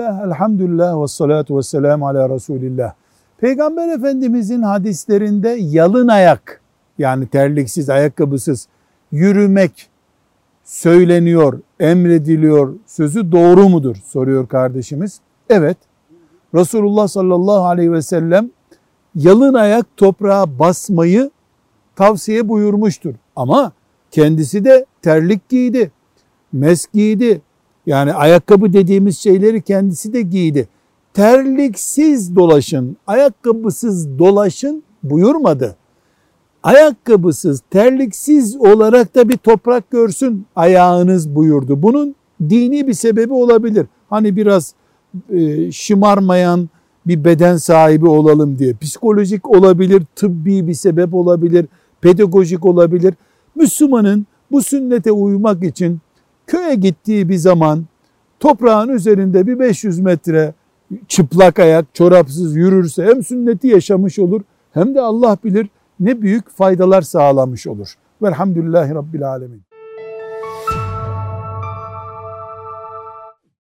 Bismillah, elhamdülillah ve salatu ve selamu ala Resulillah. Peygamber Efendimizin hadislerinde yalın ayak yani terliksiz, ayakkabısız yürümek söyleniyor, emrediliyor. Sözü doğru mudur? soruyor kardeşimiz. Evet. Resulullah sallallahu aleyhi ve sellem yalın ayak toprağa basmayı tavsiye buyurmuştur. Ama kendisi de terlik giydi, mes giydi. Yani ayakkabı dediğimiz şeyleri kendisi de giydi. Terliksiz dolaşın, ayakkabısız dolaşın buyurmadı. Ayakkabısız, terliksiz olarak da bir toprak görsün ayağınız buyurdu. Bunun dini bir sebebi olabilir. Hani biraz e, şımarmayan bir beden sahibi olalım diye. Psikolojik olabilir, tıbbi bir sebep olabilir, pedagojik olabilir. Müslümanın bu sünnete uymak için köye gittiği bir zaman toprağın üzerinde bir 500 metre çıplak ayak, çorapsız yürürse hem sünneti yaşamış olur hem de Allah bilir ne büyük faydalar sağlamış olur. Velhamdülillahi Rabbil Alemin.